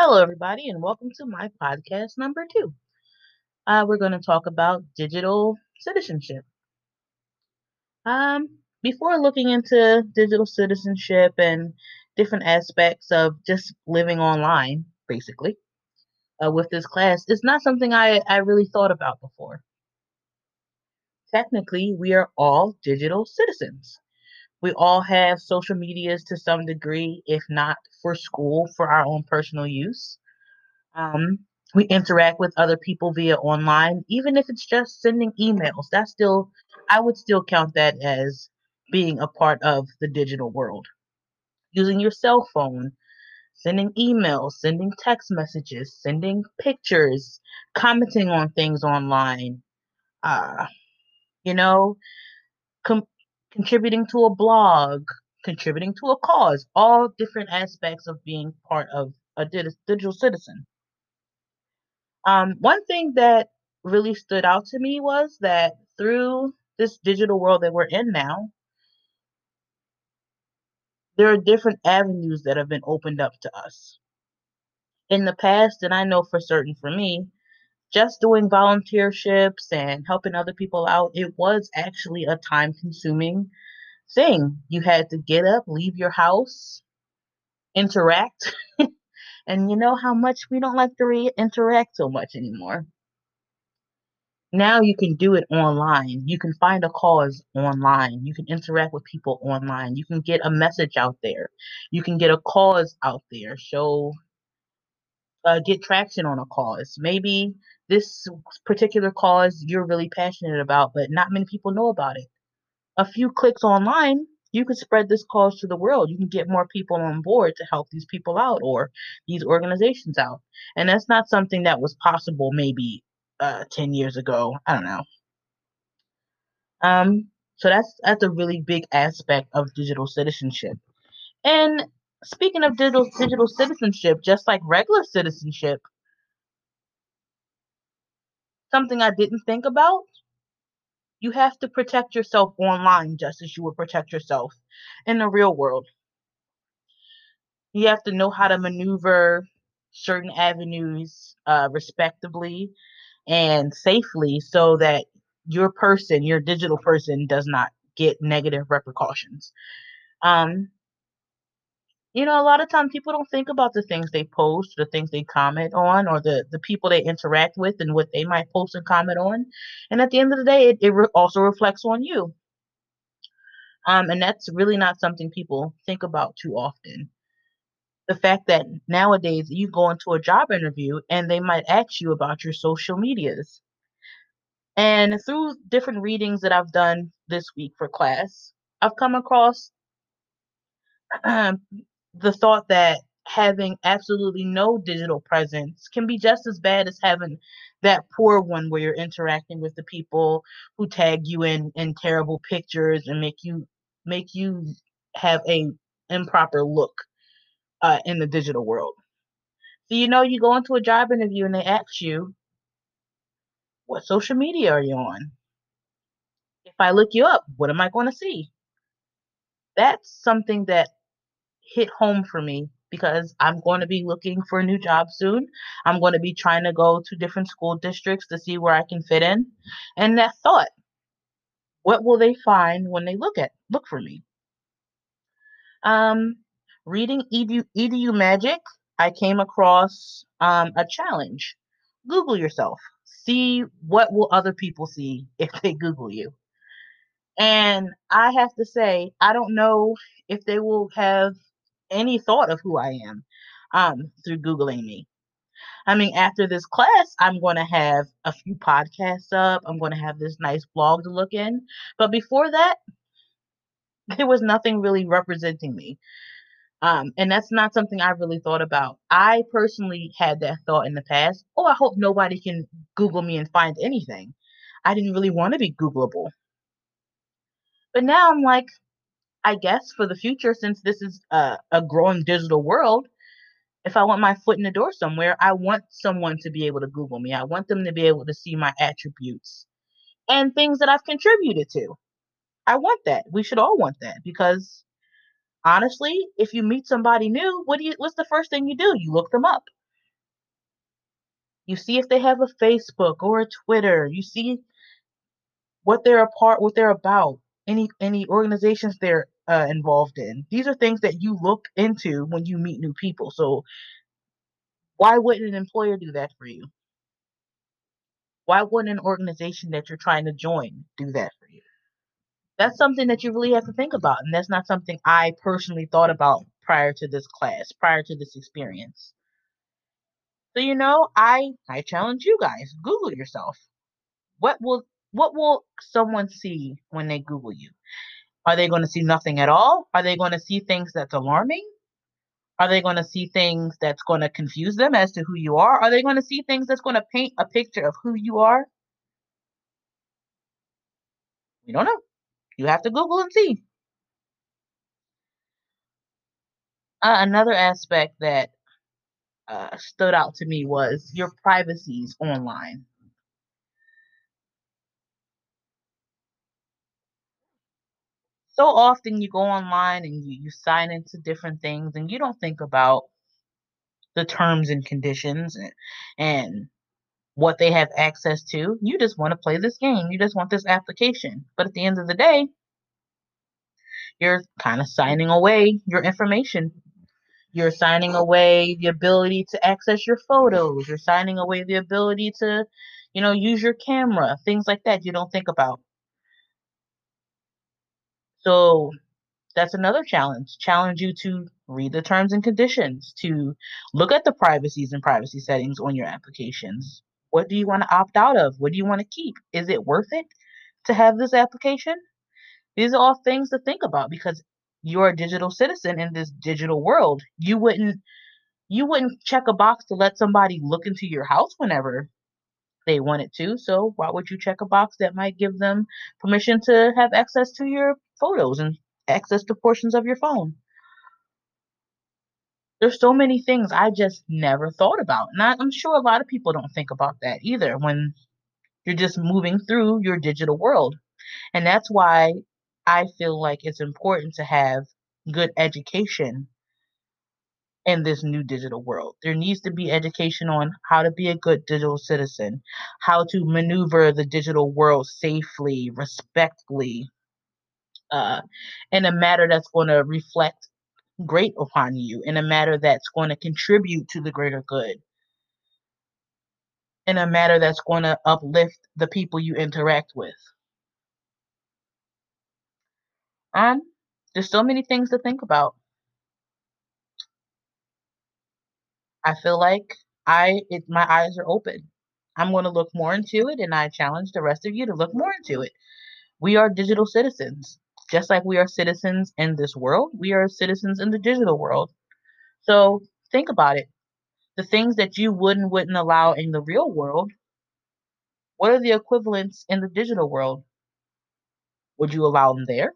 Hello, everybody, and welcome to my podcast number two. Uh, we're going to talk about digital citizenship. Um, before looking into digital citizenship and different aspects of just living online, basically, uh, with this class, it's not something I, I really thought about before. Technically, we are all digital citizens. We all have social medias to some degree, if not for school, for our own personal use. Um, we interact with other people via online, even if it's just sending emails. That's still, I would still count that as being a part of the digital world. Using your cell phone, sending emails, sending text messages, sending pictures, commenting on things online, uh, you know, com- contributing to a blog, contributing to a cause, all different aspects of being part of a digital citizen. Um, one thing that really stood out to me was that through this digital world that we're in now, there are different avenues that have been opened up to us. In the past, and I know for certain for me, just doing volunteerships and helping other people out, it was actually a time consuming thing. You had to get up, leave your house, interact. and you know how much we don't like to re- interact so much anymore. Now you can do it online. You can find a cause online. You can interact with people online. You can get a message out there. You can get a cause out there. Show, uh, get traction on a cause. Maybe this particular cause you're really passionate about, but not many people know about it. A few clicks online, you could spread this cause to the world. You can get more people on board to help these people out or these organizations out. And that's not something that was possible maybe uh, 10 years ago. I don't know. Um, so that's that's a really big aspect of digital citizenship. And speaking of digital digital citizenship, just like regular citizenship, something I didn't think about. You have to protect yourself online just as you would protect yourself in the real world. You have to know how to maneuver certain avenues uh, respectably and safely so that your person, your digital person, does not get negative repercussions. Um, you know, a lot of times people don't think about the things they post, the things they comment on, or the the people they interact with, and what they might post and comment on. And at the end of the day, it, it re- also reflects on you. Um, and that's really not something people think about too often. The fact that nowadays you go into a job interview and they might ask you about your social medias. And through different readings that I've done this week for class, I've come across um, the thought that having absolutely no digital presence can be just as bad as having that poor one where you're interacting with the people who tag you in in terrible pictures and make you make you have a improper look uh, in the digital world. So you know you go into a job interview and they ask you, what social media are you on? If I look you up, what am I going to see? That's something that hit home for me because I'm going to be looking for a new job soon. I'm going to be trying to go to different school districts to see where I can fit in. And that thought, what will they find when they look at look for me? Um, reading Edu, Edu Magic, I came across um, a challenge. Google yourself. See what will other people see if they Google you. And I have to say, I don't know if they will have any thought of who I am um, through Googling me. I mean, after this class, I'm going to have a few podcasts up. I'm going to have this nice blog to look in. But before that, there was nothing really representing me. Um, and that's not something I really thought about. I personally had that thought in the past. Oh, I hope nobody can Google me and find anything. I didn't really want to be Googleable. But now I'm like, I guess for the future, since this is a, a growing digital world, if I want my foot in the door somewhere, I want someone to be able to Google me. I want them to be able to see my attributes and things that I've contributed to. I want that. We should all want that because honestly, if you meet somebody new, what do you what's the first thing you do? You look them up. You see if they have a Facebook or a Twitter. You see what they're a part, what they're about, any any organizations they're uh, involved in. These are things that you look into when you meet new people. So why wouldn't an employer do that for you? Why wouldn't an organization that you're trying to join do that for you? That's something that you really have to think about, and that's not something I personally thought about prior to this class, prior to this experience. So you know, I I challenge you guys, Google yourself. What will what will someone see when they Google you? Are they going to see nothing at all? Are they going to see things that's alarming? Are they going to see things that's going to confuse them as to who you are? Are they going to see things that's going to paint a picture of who you are? We don't know. You have to Google and see. Uh, another aspect that uh, stood out to me was your privacies online. So often you go online and you, you sign into different things and you don't think about the terms and conditions and, and what they have access to. You just want to play this game. You just want this application. But at the end of the day, you're kind of signing away your information you're signing away the ability to access your photos. You're signing away the ability to, you know, use your camera, things like that you don't think about. So that's another challenge. Challenge you to read the terms and conditions, to look at the privacies and privacy settings on your applications. What do you want to opt out of? What do you want to keep? Is it worth it to have this application? These are all things to think about because you're a digital citizen in this digital world. You wouldn't you wouldn't check a box to let somebody look into your house whenever they wanted to. So why would you check a box that might give them permission to have access to your photos and access to portions of your phone? There's so many things I just never thought about. And I'm sure a lot of people don't think about that either when you're just moving through your digital world. And that's why I feel like it's important to have good education in this new digital world. There needs to be education on how to be a good digital citizen, how to maneuver the digital world safely, respectfully, uh, in a matter that's going to reflect great upon you, in a matter that's going to contribute to the greater good, in a matter that's going to uplift the people you interact with. Um, there's so many things to think about. I feel like I it, my eyes are open. I'm going to look more into it, and I challenge the rest of you to look more into it. We are digital citizens, just like we are citizens in this world. We are citizens in the digital world. So think about it. The things that you would not wouldn't allow in the real world, what are the equivalents in the digital world? Would you allow them there?